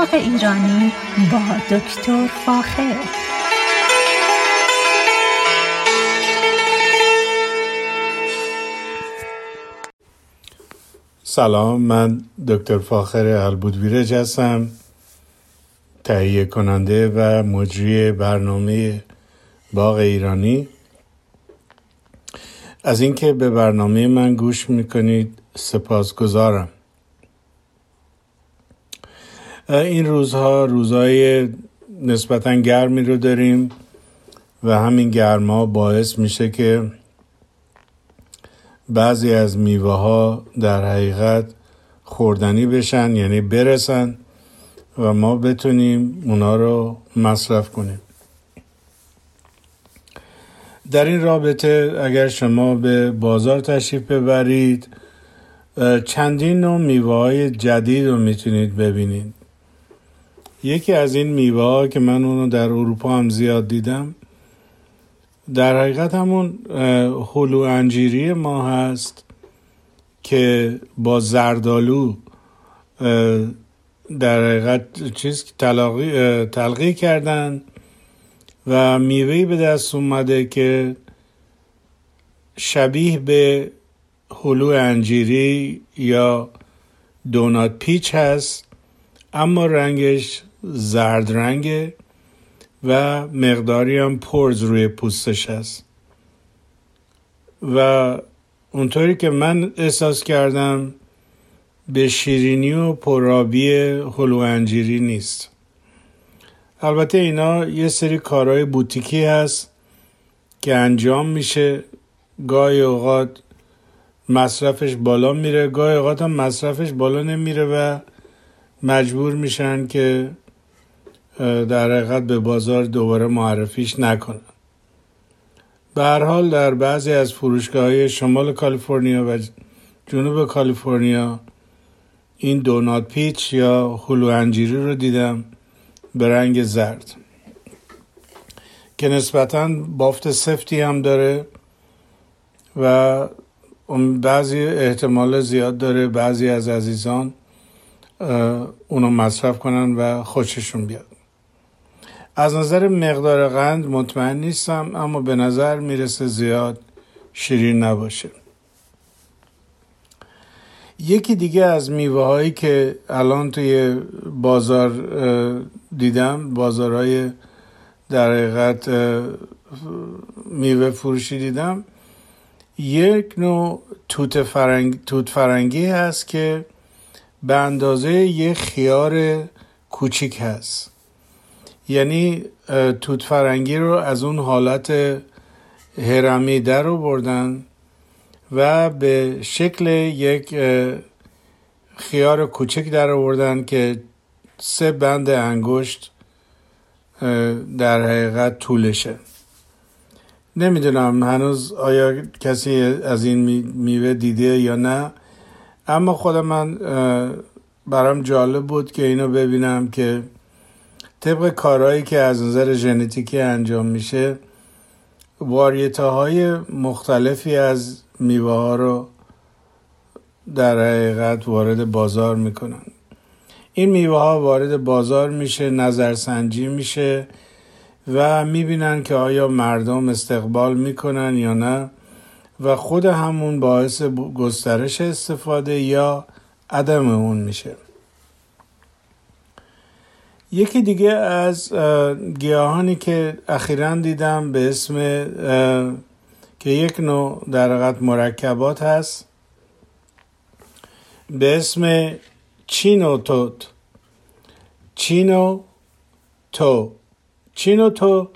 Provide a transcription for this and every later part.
باغ ایرانی با دکتر فاخر. سلام من دکتر فاخر البودویرج هستم تهیه کننده و مجری برنامه باغ ایرانی. از اینکه به برنامه من گوش می‌کنید سپاسگزارم. این روزها روزهای نسبتا گرمی رو داریم و همین گرما باعث میشه که بعضی از میوه ها در حقیقت خوردنی بشن یعنی برسن و ما بتونیم اونا رو مصرف کنیم. در این رابطه اگر شما به بازار تشریف ببرید چندین نوع میوه های جدید رو می‌تونید ببینید. یکی از این میوه که من اونو در اروپا هم زیاد دیدم در حقیقت همون هلو انجیری ما هست که با زردالو در حقیقت چیز تلقی کردن و میوهی به دست اومده که شبیه به هلو انجیری یا دونات پیچ هست اما رنگش زرد رنگه و مقداری هم پرز روی پوستش هست. و اونطوری که من احساس کردم به شیرینی و پرابی هلو انجیری نیست. البته اینا یه سری کارهای بوتیکی هست که انجام میشه. گاهی اوقات مصرفش بالا میره گاهی اوقات هم مصرفش بالا نمیره و مجبور میشن که در حقیقت به بازار دوباره معرفیش نکنن. به هر حال در بعضی از فروشگاه های شمال کالیفرنیا و جنوب کالیفرنیا این دونات پیچ یا هلو انجیری رو دیدم به رنگ زرد که نسبتا بافت سفتی هم داره و بعضی احتمال زیاد داره بعضی از عزیزان اونو مصرف کنن و خوششون بیاد. از نظر مقدار قند مطمئن نیستم اما به نظر می‌رسه زیاد شیرین نباشه. یکی دیگه از میوه هایی که الان توی بازار دیدم بازارهای در حقیقت میوه فروشی دیدم یک نوع توت, فرنگ، توت فرنگی هست که به اندازه یه خیار کوچیک هست. یعنی توت فرنگی رو از اون حالت هرمی در رو بردن و به شکل یک خیار کوچک در آوردن که سه بند انگشت در حقیقت طولشه. نمی‌دونم هنوز آیا کسی از این میوه دیده یا نه اما خود من برام جالب بود که اینو ببینم که طبق کارهایی که از نظر ژنتیکی انجام میشه واریته های مختلفی از میوه ها رو در حقیقت وارد بازار می‌کنن. این میوه ها وارد بازار میشه نظرسنجی میشه و می‌بینن که آیا مردم استقبال می‌کنن یا نه و خود همون باعث گسترش استفاده یا عدم اون میشه. یکی دیگه از گیاهانی که اخیرا دیدم به اسم که یک نوع در مرکبات هست به اسم چینو توت چینو تو چینو تو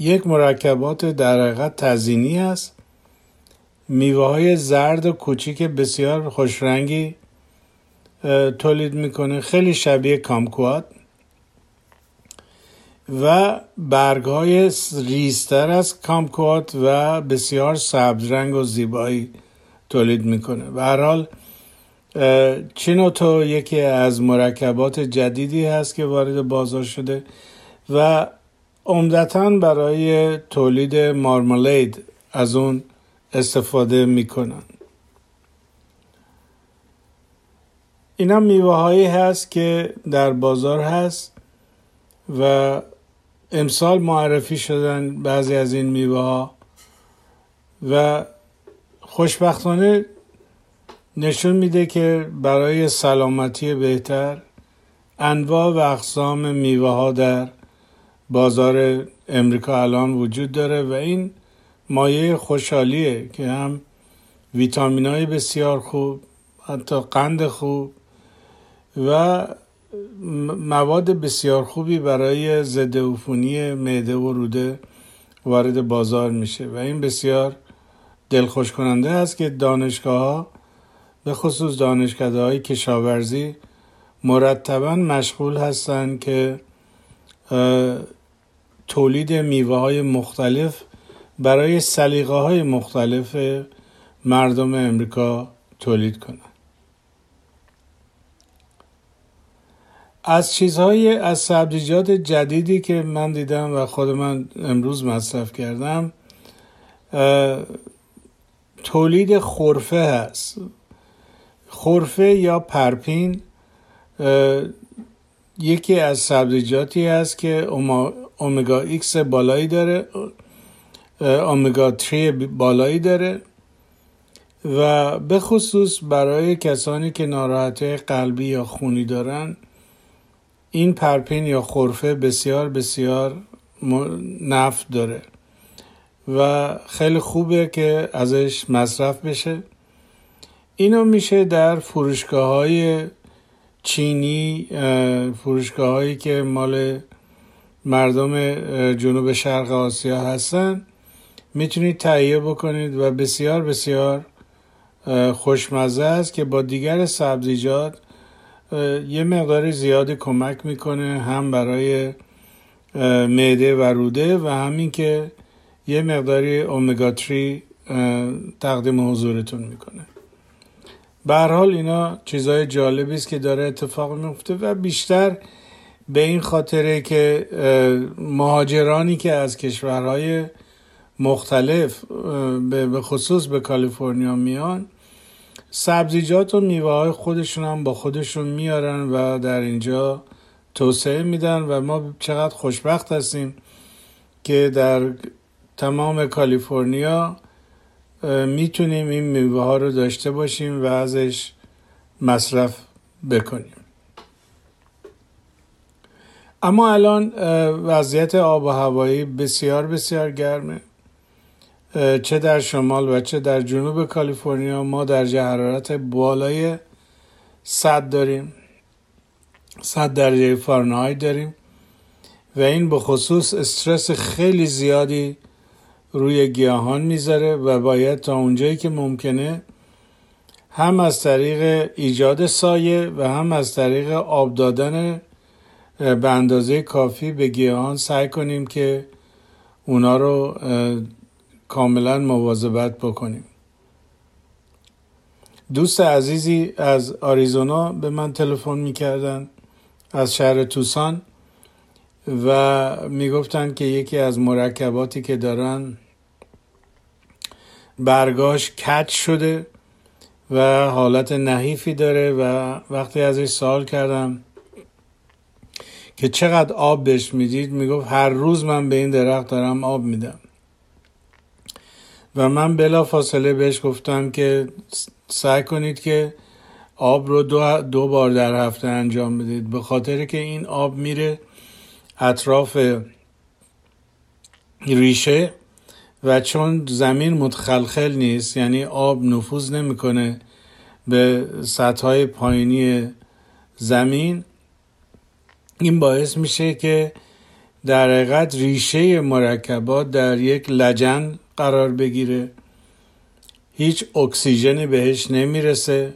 یک مرکبات در حقیقت تزینی است میوه های زرد و کوچیک بسیار خوشرنگی تولید می‌کنه. خیلی شبیه کامکوات و برگ های ریستر از کامکوات و بسیار سبز رنگ و زیبایی تولید می‌کنه. به هر حال چینوتو یکی از مرکبات جدیدی هست که وارد بازار شده و عمدتا برای تولید مارمالید از اون استفاده می‌کنن. اینا میوه هایی هست که در بازار هست و امسال معرفی شدن بعضی از این میوه ها و خوشبختانه نشون میده که برای سلامتی بهتر انواع و اقسام میوه ها در بازار امریکا الان وجود داره و این مایه خوشحالیه که هم ویتامین های بسیار خوب حتی قند خوب و مواد بسیار خوبی برای ضد عفونی معده و روده وارد بازار میشه و این بسیار دلخوش کننده است که دانشگاه ها به خصوص دانشکده های کشاورزی مرتبا مشغول هستند که تولید میوه های مختلف برای سلیقه های مختلف مردم امریکا تولید کنند. از چیزهای از سبزیجات جدیدی که من دیدم و خود من امروز مصرف کردم تولید خرفه هست. خرفه یا پرپین یکی از سبزیجاتی هست که اومگا ایکس بالایی داره اومگا 3 بالایی داره و به خصوص برای کسانی که ناراحتی قلبی یا خونی دارن این پرپین یا خورفه بسیار بسیار نفت داره و خیلی خوبه که ازش مصرف بشه. اینو میشه در فروشگاه های چینی فروشگاه هایی که مال مردم جنوب شرق آسیا هستن می‌تونید تهیه بکنید و بسیار بسیار خوشمزه است که با دیگر سبزیجات یه مقدار زیادی کمک می‌کنه هم برای معده و روده و همین که یه مقداری اومگا 3 تقدیم حضورتون می‌کنه. به حال اینا چیزای جالبی است که داره اتفاق میفته و بیشتر به این خاطره که مهاجرانی که از کشورهای مختلف به خصوص به کالیفرنیا میان سبزیجات و میوه های خودشون هم با خودشون میارن و در اینجا توسعه میدن و ما چقدر خوشبخت هستیم که در تمام کالیفرنیا می‌تونیم این میوه ها رو داشته باشیم و ازش مصرف بکنیم. اما الان وضعیت آب و هوایی بسیار بسیار گرمه. چه در شمال و چه در جنوب کالیفرنیا ما در حرارت بالای 100 داریم. 100 درجه فارنهایت داریم. و این به خصوص استرس خیلی زیادی روی گیاهان می‌ذاره و باید تا اونجایی که ممکنه هم از طریق ایجاد سایه و هم از طریق آب دادن به اندازه کافی به گیاهان سعی کنیم که اونا رو کاملا مواظبت بکنیم. دوست عزیزی از آریزونا به من تلفن می‌کردن از شهر توسان و می‌گفتن که یکی از مرکباتی که دارن برگاش کج شده و حالت نحیفی داره و وقتی ازش سوال کردم که چقدر آب بهش می‌دید می‌گفت هر روز من به این درخت دارم آب میدم. و من بلا فاصله بهش گفتم که سعی کنید که آب رو دو, دو بار در هفته انجام بدید. به خاطر که این آب میره اطراف ریشه و چون زمین متخلخل نیست یعنی آب نفوذ نمی‌کنه به سطح های پایینی زمین این باعث میشه که در حقیقت ریشه مرکبات در یک لجن قرار بگیره. هیچ اکسیژنی بهش نمی‌رسه.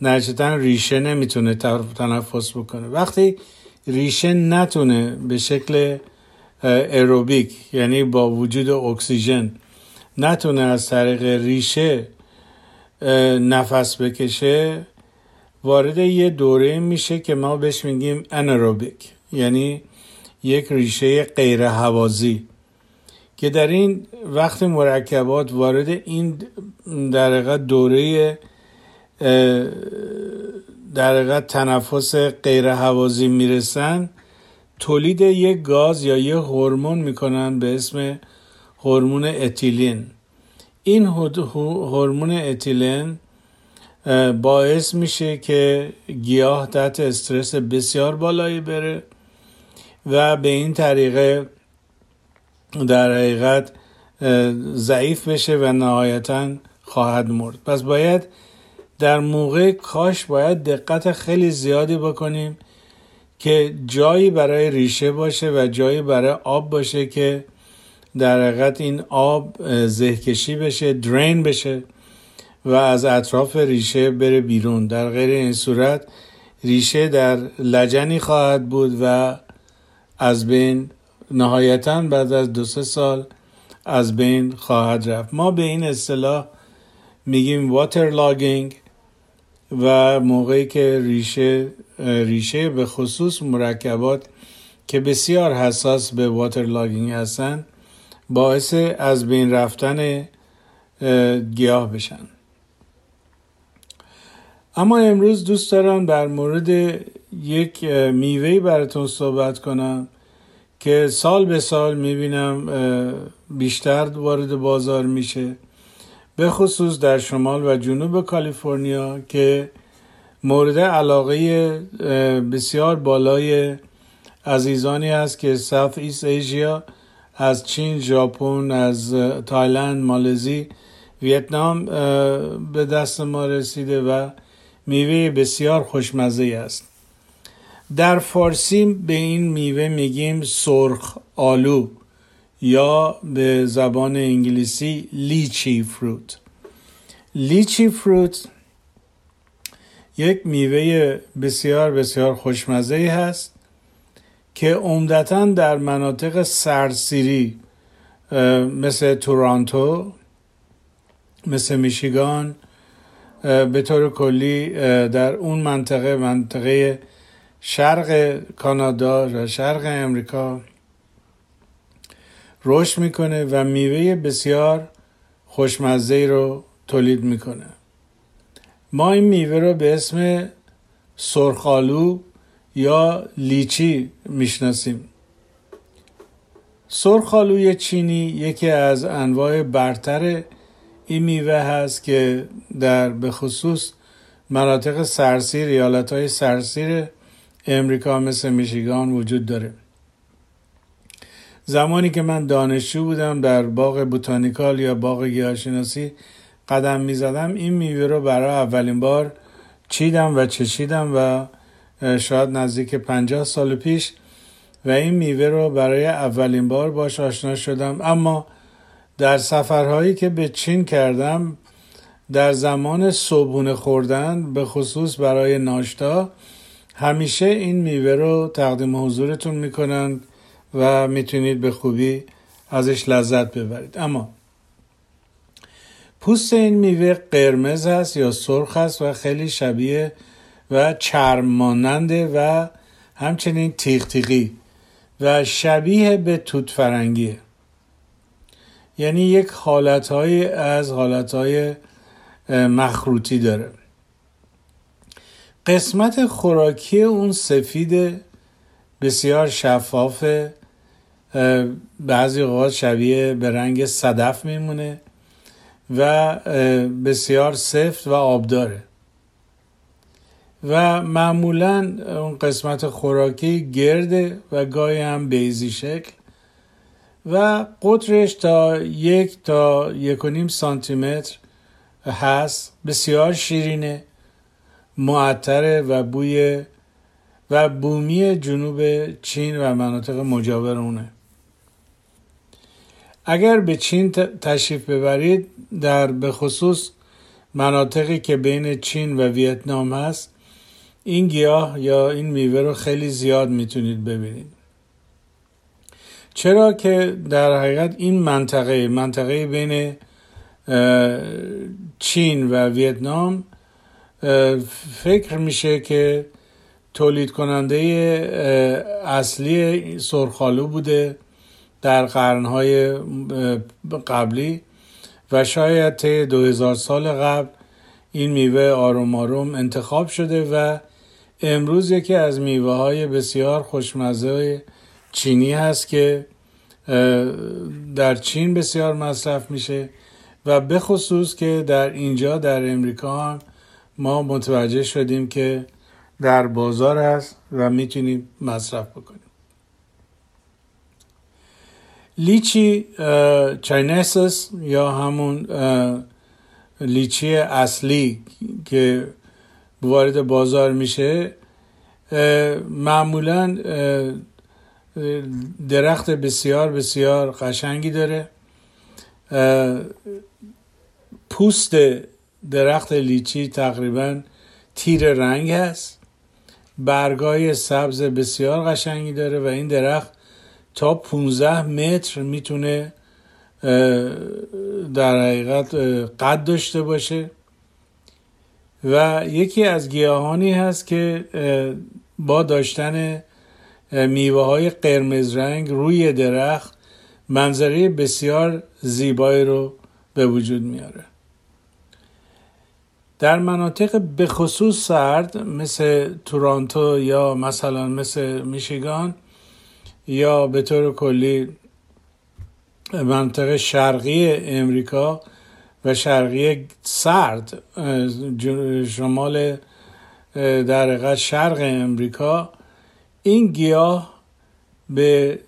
نتیجتا ریشه نمی‌تونه تنفس بکنه. وقتی ریشه نتونه به شکل اروبیک یعنی با وجود اکسیژن نتونه از طریق ریشه نفس بکشه وارد یه دوره میشه که ما بهش میگیم انروبیک یعنی یک ریشه غیر هوازی که در این وقت مرکبات وارد این در دوره در تنفس غیر هوازی می‌رسن تولید یک گاز یا یک هورمون می‌کنن به اسم هورمون اتیلین. این هورمون اتیلین باعث میشه که گیاه تحت استرس بسیار بالایی بره و به این طریقه در حقیقت ضعیف بشه و نهایتا خواهد مرد. پس باید در موقع کاش باید دقت خیلی زیادی بکنیم که جایی برای ریشه باشه و جایی برای آب باشه که در حقیقت این آب زهکشی بشه درین بشه و از اطراف ریشه بره بیرون. در غیر این صورت ریشه در لجنی خواهد بود و از بین نهایتا بعد از دو سه سال از بین خواهد رفت. ما به این اصطلاح میگیم waterlogging و موقعی که ریشه ریشه به خصوص مرکبات که بسیار حساس به waterlogging هستن باعث از بین رفتن گیاه بشن. اما امروز دوست دارم در مورد یک میوهی براتون صحبت کنم. که سال به سال می‌بینم بیشتر وارد بازار میشه. به خصوص در شمال و جنوب کالیفرنیا که مورد علاقه بسیار بالای عزیزانی است که Southeast Asia از چین، ژاپن، از تایلند، مالزی، ویتنام به دست ما رسیده و میوه بسیار خوشمزه است. در فارسی به این میوه میگیم سرخ آلو یا به زبان انگلیسی لیچی فروت. لیچی فروت یک میوه بسیار بسیار خوشمزه هست که عمدتا در مناطق سرسیری مثل تورانتو مثل میشیگان به طور کلی در اون منطقه منطقه شرق کانادا و شرق امریکا رشد می‌کنه و میوه بسیار خوشمزه رو تولید می‌کنه. ما این میوه رو به اسم سرخالو یا لیچی می‌شناسیم. سرخالوی چینی یکی از انواع برتر این میوه هست که در به خصوص مناطق سرسیر ایالت های سرسیر امریکا مثل میشیگان وجود داره. زمانی که من دانشجو بودم در باغ بوتانیکال یا باغ گیاهشناسی قدم می زدم این میوه رو برای اولین بار چیدم و چشیدم و شاید نزدیک پنجاه سال پیش و این میوه رو برای اولین بار باش آشنا شدم. اما در سفرهایی که به چین کردم در زمان صبحونه خوردن به خصوص برای ناشتا همیشه این میوه رو تقدیم حضورتون می‌کنن و می‌تونید به خوبی ازش لذت ببرید. اما پوست این میوه قرمز است یا سرخ است و خیلی شبیه و چرم ماننده و همچنین تیغ تیغی و شبیه به توت فرنگیه. یعنی یک حالتهایی از حالتهای مخروطی داره. قسمت خوراکی اون سفید بسیار شفاف بعضی اوقات شبیه به رنگ صدف میمونه و بسیار سفت و آبداره. و معمولا اون قسمت خوراکی گرده و گاهی هم بیزی شکل و قطرش تا یک تا یک و نیم سانتی متر هست بسیار شیرینه. معطره و بوی و بومی جنوب چین و مناطق مجاور اونه. اگر به چین تشریف ببرید در به خصوص مناطقی که بین چین و ویتنام هست این گیاه یا این میوه رو خیلی زیاد می‌تونید ببینید. چرا که در حقیقت این منطقه منطقه بین چین و ویتنام فکر میشه که تولید کننده اصلی سرخالو بوده در قرنهای قبلی و شاید طی دو هزار سال قبل این میوه آروم آروم انتخاب شده و امروز یکی از میوه های بسیار خوشمزه چینی هست که در چین بسیار مصرف میشه و به خصوص که در اینجا در امریکا هم ما متوجه شدیم که در بازار هست و می‌تونیم مصرف بکنیم. لیچی چاینسس یا همون لیچی اصلی که وارد بازار میشه معمولا درخت بسیار بسیار قشنگی داره. پوست درخت لیچی تقریبا تیر رنگ هست. برگای سبز بسیار قشنگی داره و این درخت تا 15 متر می‌تونه در حقیقت قد داشته باشه. و یکی از گیاهانی هست که با داشتن میوه های قرمز رنگ روی درخت منظره بسیار زیبایی رو به وجود میاره. در مناطق به خصوص سرد مثل تورانتو یا مثلا مثل میشیگان یا به طور کلی منطقه شرقی امریکا و شرقی سرد شمال در حقیقت شرق امریکا این گیاه به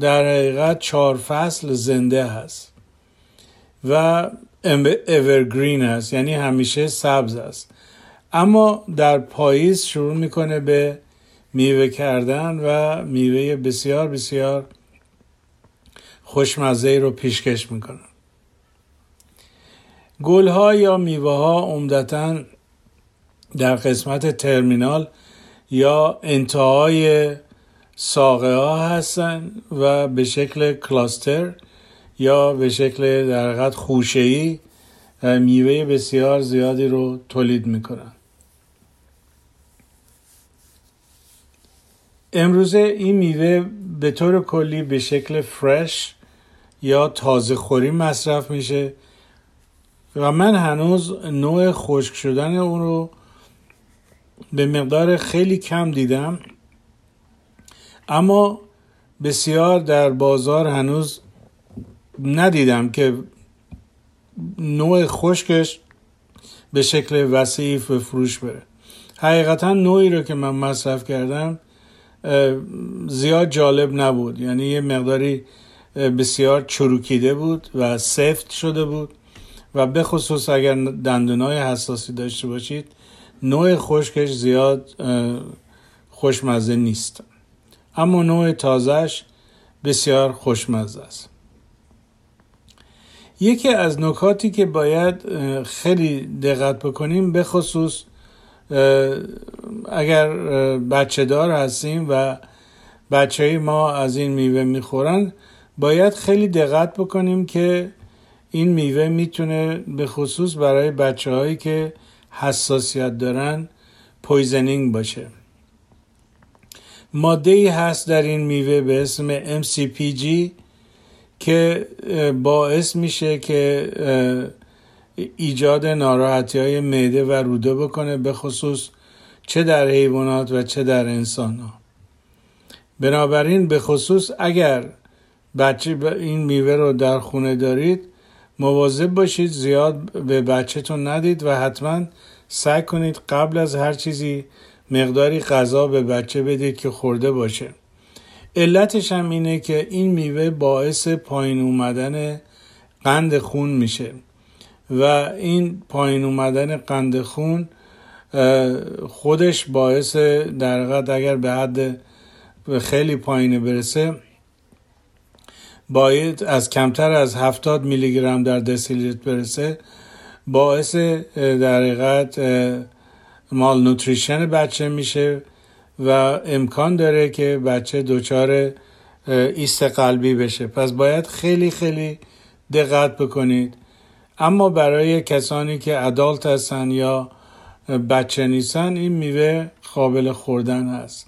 در حقیقت چهار فصل زنده هست و اورگرین هست یعنی همیشه سبز است. اما در پاییز شروع می‌کنه به میوه کردن و میوه بسیار بسیار خوشمزه رو پیشکش می‌کنن گل ها یا میوه ها عمدتا در قسمت ترمینال یا انتهای ساقه ها هستن و به شکل کلاستر یا به شکل در حقیقت خوشه‌ای میوه بسیار زیادی رو تولید می‌کنن. امروزه این میوه به طور کلی به شکل فرش یا تازه خوری مصرف میشه و من هنوز نوع خشک شدن اون رو به مقدار خیلی کم دیدم. اما بسیار در بازار هنوز ندیدم که نوع خشکش به شکل وسیعی به فروش بره. حقیقتا نوعی رو که من مصرف کردم زیاد جالب نبود. یعنی یه مقداری بسیار چروکیده بود و سفت شده بود. و به خصوص اگر دندونای حساسی داشته باشید نوع خشکش زیاد خوشمزه نیست. اما نوع تازهش بسیار خوشمزه است. یکی از نکاتی که باید خیلی دقت بکنیم به خصوص اگر بچه دار هستیم و بچه ما از این میوه می‌خورن باید خیلی دقت بکنیم که این میوه می‌تونه به خصوص برای بچه هایی که حساسیت دارن poisoning باشه. ماده ای هست در این میوه به اسم MCPG که باعث میشه که ایجاد ناراحتی های معده و روده بکنه به خصوص چه در حیوانات و چه در انسان ها. بنابراین به خصوص اگر بچه این میوه رو در خونه دارید مواظب باشید زیاد به بچهتون ندید و حتما سعی کنید قبل از هر چیزی مقداری غذا به بچه بدید که خورده باشه علتش هم اینه که این میوه باعث پایین اومدن قند خون میشه. و این پایین اومدن قند خون خودش باعث در اگر به حد خیلی پایین برسه باید از کمتر از 70 میلی گرم در دسیلیتر برسه باعث در حقیقت مال نوتریشن بچه میشه. و امکان داره که بچه دچار ایست قلبی بشه. پس باید خیلی خیلی دقت بکنید. اما برای کسانی که ادالت هستن یا بچه نیستن این میوه قابل خوردن هست.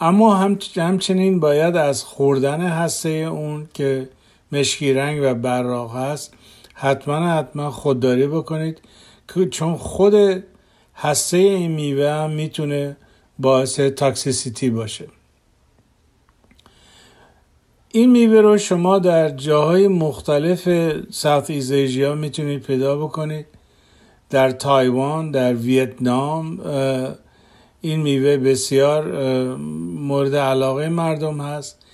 اما همچنین باید از خوردن هسته اون که مشکی رنگ و براق هست حتما حتما خودداری بکنید. چون خود هسته این میوه هم می‌تونه باعث toxicity باشه. این میوه رو شما در جاهای مختلف Southeast Asia می‌تونید پیدا بکنید. در تایوان در ویتنام این میوه بسیار مورد علاقه مردم هست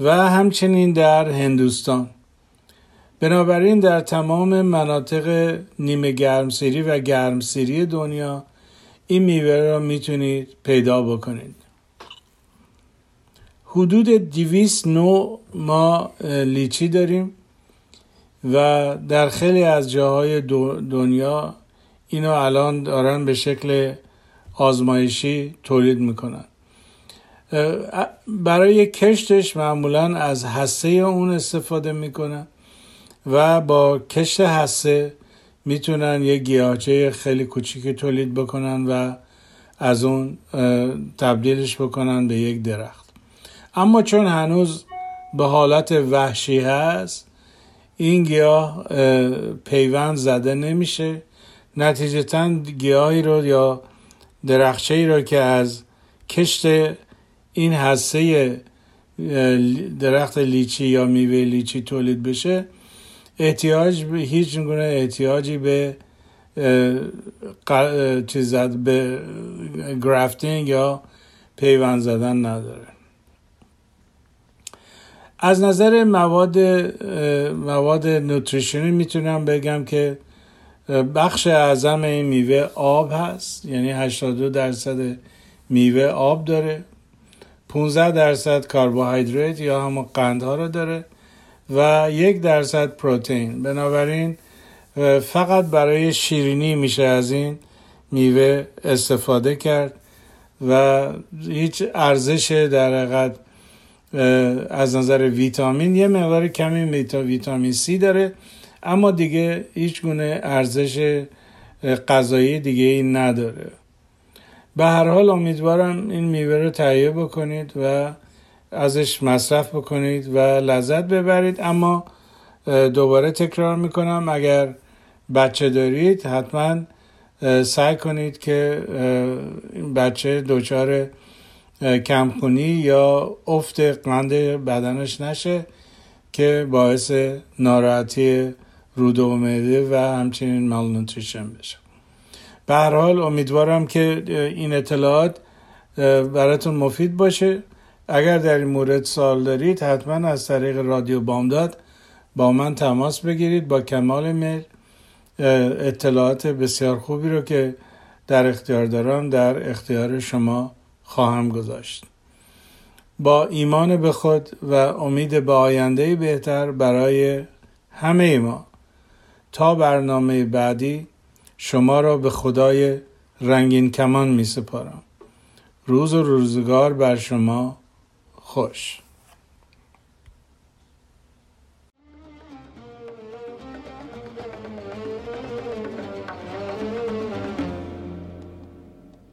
و همچنین در هندوستان. بنابراین در تمام مناطق نیمه گرمسیری و گرمسیری دنیا این میوه را می‌تونید پیدا بکنید. حدود دیویس نو ما لیچی داریم و در خیلی از جاهای دنیا اینو الان دارن به شکل آزمایشی تولید می‌کنن. برای کشتش معمولا از هسته اون استفاده می‌کنن و با کشت هسته می‌تونن یه گیاهچه خیلی کوچیکی تولید بکنن و از اون تبدیلش بکنن به یک درخت. اما چون هنوز به حالت وحشی هست این گیاه پیوند زده نمیشه. نتیجتا گیاهی رو یا درخچه ای رو که از کشت این حسه درخت لیچی یا میوه لیچی تولید بشه احتیاج به هیچ گونه احتیاجی به چیز به گرافتینگ یا پیوند زدن نداره. از نظر مواد مواد نوتریشنی می‌تونم بگم که بخش اعظم این میوه آب هست. یعنی 82 درصد میوه آب داره. 15 درصد کربوهیدرات یا همون قندها رو داره. و یک درصد پروتئین. بنابراین فقط برای شیرینی میشه از این میوه استفاده کرد و هیچ ارزش در حقیقت از نظر ویتامین یه مقدار کمی ویتامین سی داره اما دیگه هیچ گونه ارزش غذایی دیگه این نداره. به هر حال امیدوارم این میوه رو تهیه بکنید و ازش مصرف بکنید و لذت ببرید. اما دوباره تکرار می‌کنم اگر بچه دارید حتما سعی کنید که این بچه دچار کمخونی یا افت قند بدنش نشه که باعث ناراحتی رود و معده و همچنین مالنوتریشن بشه. به هر حال امیدوارم که این اطلاعات براتون مفید باشه. اگر در این مورد سوال دارید حتما از طریق رادیو بامداد با من تماس بگیرید با کمال میل اطلاعات بسیار خوبی رو که در اختیار دارم در اختیار شما خواهم گذاشت. با ایمان به خود و امید به آینده بهتر برای همه ما تا برنامه بعدی شما را به خدای رنگین کمان می سپارم. روز و روزگار بر شما خوش.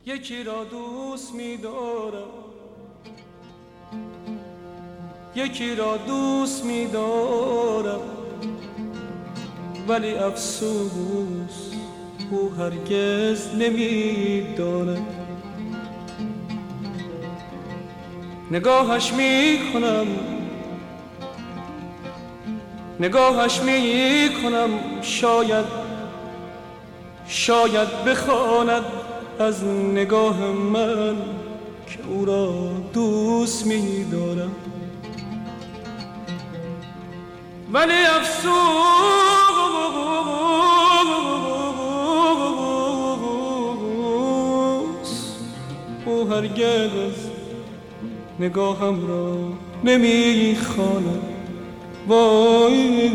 یکی را دوست می دارم یکی را دوست می دارم ولی افسوس او هرگز نمی دارد نگاهش می کنم نگاهش می کنم شاید شاید بخواند از نگاه من که او را دوست می دارم ولی افسوس او هرگز نگاهم را نمی‌خواند. وای.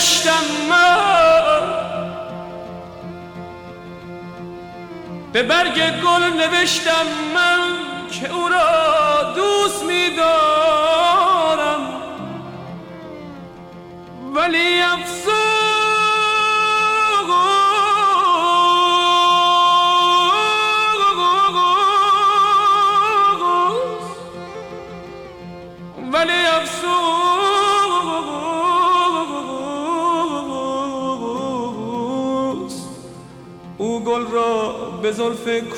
نوشتم من. به برگ گل نوشتم من که او را دوست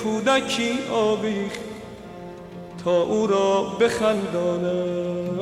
کودکی آویخت تا او را بخندانم.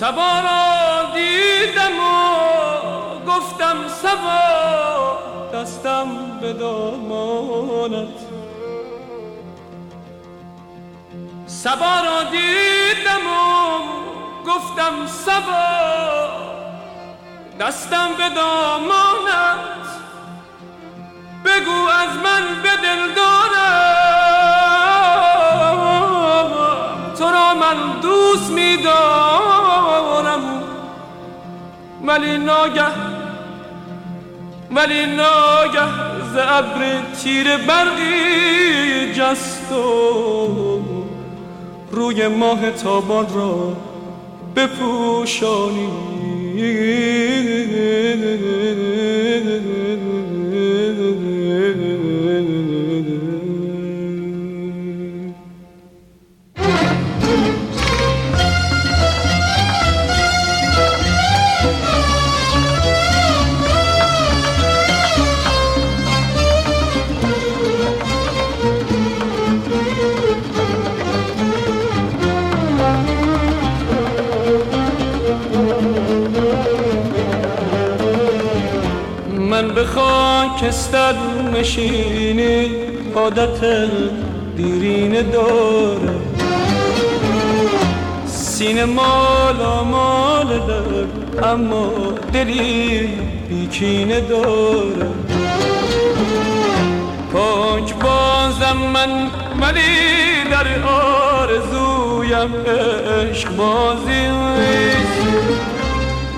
سبا را دیدم و گفتم سبا دستم به دامانت. سبا را دیدم و گفتم سبا دستم به دامانت. بگو از من به دل ولی ناگه ولی ناگه ز ابر تیر برقی جست و روی ماه تابان را بپوشانی. خاکستر نشینی عادت دیرین داره سینه مال مال در اما دلی بیکینه داره پاک بازم من ولی در آرزویم عشق بازی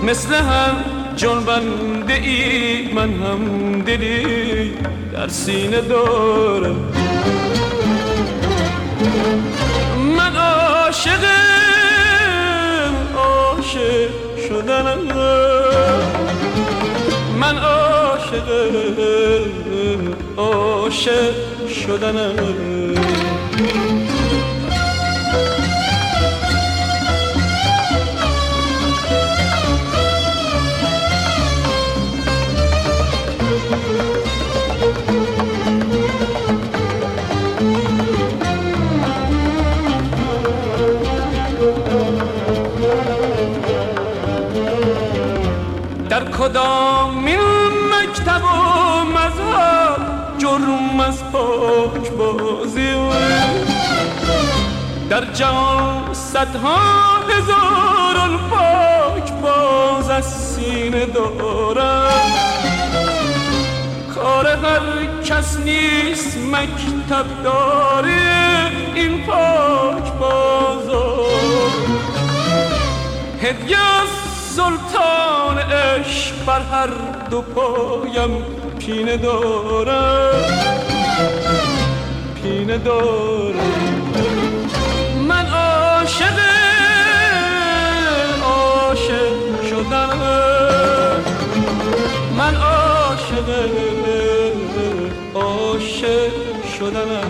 مثل هم جنبنده ای من هم دلی در سینه دارم من عاشق عاشق شدنم من عاشق عاشق شدنم کدام این مکتب و مذهب جرم از پاک بازی در جهان صدها هزار پاک باز از سینه دارم. کار هر کس نیست مکتب داره این پاک بازار. هدیه سلطان عشق بر هر دو پایم پینه دارم. پینه دارم. من عاشق عاشق شدم. من عاشق عاشق شدم.